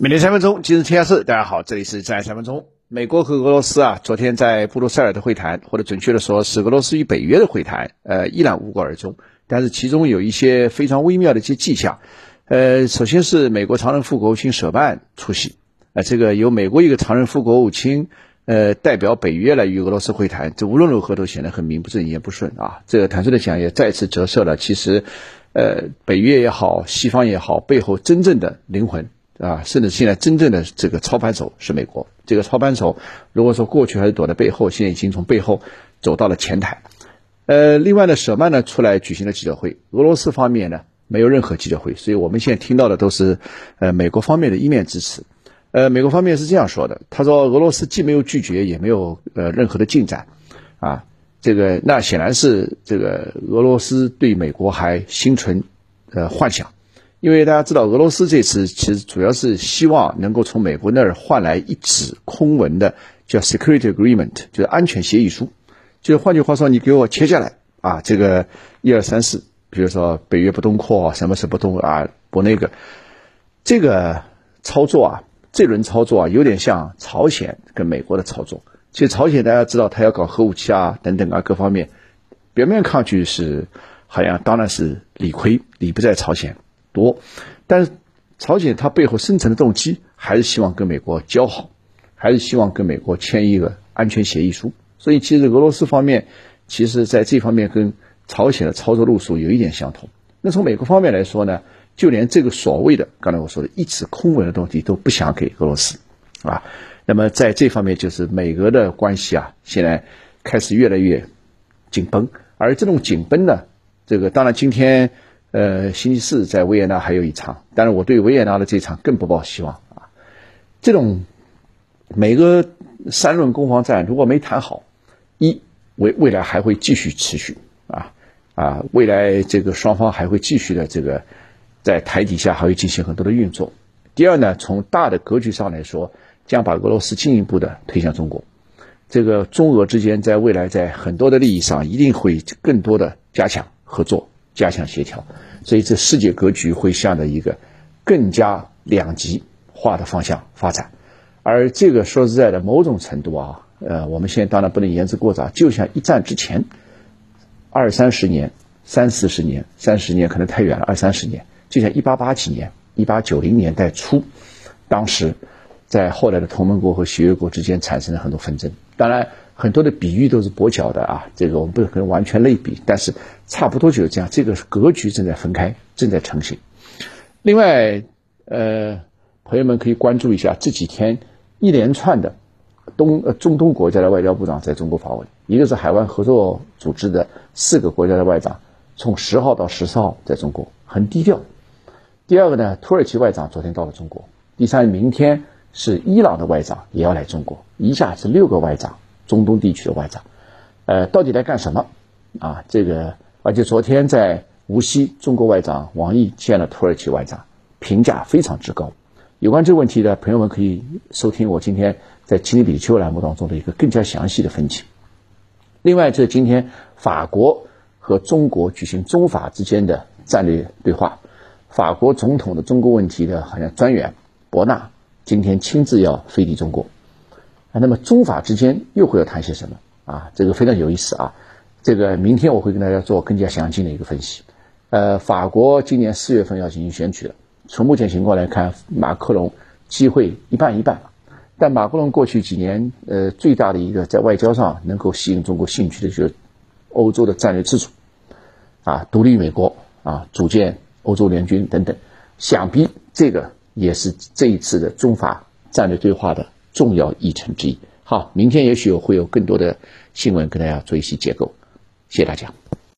每天三分钟，今日天下事。大家好，这里是在三分钟。美国和俄罗斯啊，昨天在布鲁塞尔的会谈，或者准确的说是俄罗斯与北约的会谈，呃，依然无果而终。但是其中有一些非常微妙的一些迹象。呃，首先是美国常任副国务卿舍曼出席，啊，这个由美国一个常任副国务卿，呃，代表北约来与俄罗斯会谈，这无论如何都显得很名不正言不顺啊。这个坦率的讲，也再次折射了其实，呃，北约也好，西方也好，背后真正的灵魂。啊，甚至现在真正的这个操盘手是美国。这个操盘手，如果说过去还是躲在背后，现在已经从背后走到了前台。呃，另外呢，舍曼呢出来举行了记者会，俄罗斯方面呢没有任何记者会，所以我们现在听到的都是呃美国方面的一面之词。呃，美国方面是这样说的，他说俄罗斯既没有拒绝，也没有呃任何的进展。啊，这个那显然是这个俄罗斯对美国还心存呃幻想。因为大家知道，俄罗斯这次其实主要是希望能够从美国那儿换来一纸空文的叫 security agreement，就是安全协议书。就是换句话说，你给我切下来啊，这个一二三四，比如说北约不东扩，什么是不东啊，不那个，这个操作啊，这轮操作啊，有点像朝鲜跟美国的操作。其实朝鲜大家知道，他要搞核武器啊，等等啊，各方面，表面看去是好像当然是理亏，理不在朝鲜。多，但是朝鲜它背后深层的动机还是希望跟美国交好，还是希望跟美国签一个安全协议书。所以其实俄罗斯方面其实在这方面跟朝鲜的操作路数有一点相同。那从美国方面来说呢，就连这个所谓的刚才我说的一纸空文的东西都不想给俄罗斯，啊，那么在这方面就是美俄的关系啊，现在开始越来越紧绷，而这种紧绷呢，这个当然今天。呃，星期四在维也纳还有一场，但是我对维也纳的这场更不抱希望啊。这种美俄三轮攻防战如果没谈好，一未未来还会继续持续啊啊，未来这个双方还会继续的这个在台底下还会进行很多的运作。第二呢，从大的格局上来说，将把俄罗斯进一步的推向中国，这个中俄之间在未来在很多的利益上一定会更多的加强合作。加强协调，所以这世界格局会向着一个更加两极化的方向发展。而这个说实在的，某种程度啊，呃，我们现在当然不能言之过早。就像一战之前，二三十年、三四十年、三十年可能太远了，二三十年，就像一八八几年、一八九零年代初，当时在后来的同盟国和协约国之间产生了很多纷争。当然。很多的比喻都是跛脚的啊，这个我们不可能完全类比，但是差不多就是这样。这个格局正在分开，正在成型。另外，呃，朋友们可以关注一下这几天一连串的东呃中东国家的外交部长在中国访问，一个是海湾合作组织的四个国家的外长，从十号到十四号在中国，很低调。第二个呢，土耳其外长昨天到了中国。第三，明天是伊朗的外长也要来中国，一下是六个外长。中东地区的外长，呃，到底来干什么？啊，这个，而且昨天在无锡，中国外长王毅见了土耳其外长，评价非常之高。有关这个问题的朋友们可以收听我今天在《青理比丘》栏目当中的一个更加详细的分析。另外，这今天法国和中国举行中法之间的战略对话，法国总统的中国问题的好像专员博纳今天亲自要飞抵中国。啊，那么中法之间又会要谈些什么啊？这个非常有意思啊！这个明天我会跟大家做更加详尽的一个分析。呃，法国今年四月份要进行选举了，从目前情况来看，马克龙机会一半一半。但马克龙过去几年，呃，最大的一个在外交上能够吸引中国兴趣的就是欧洲的战略自主，啊，独立美国啊，组建欧洲联军等等。想必这个也是这一次的中法战略对话的。重要议程之一。好，明天也许会有更多的新闻跟大家做一些结构。谢谢大家。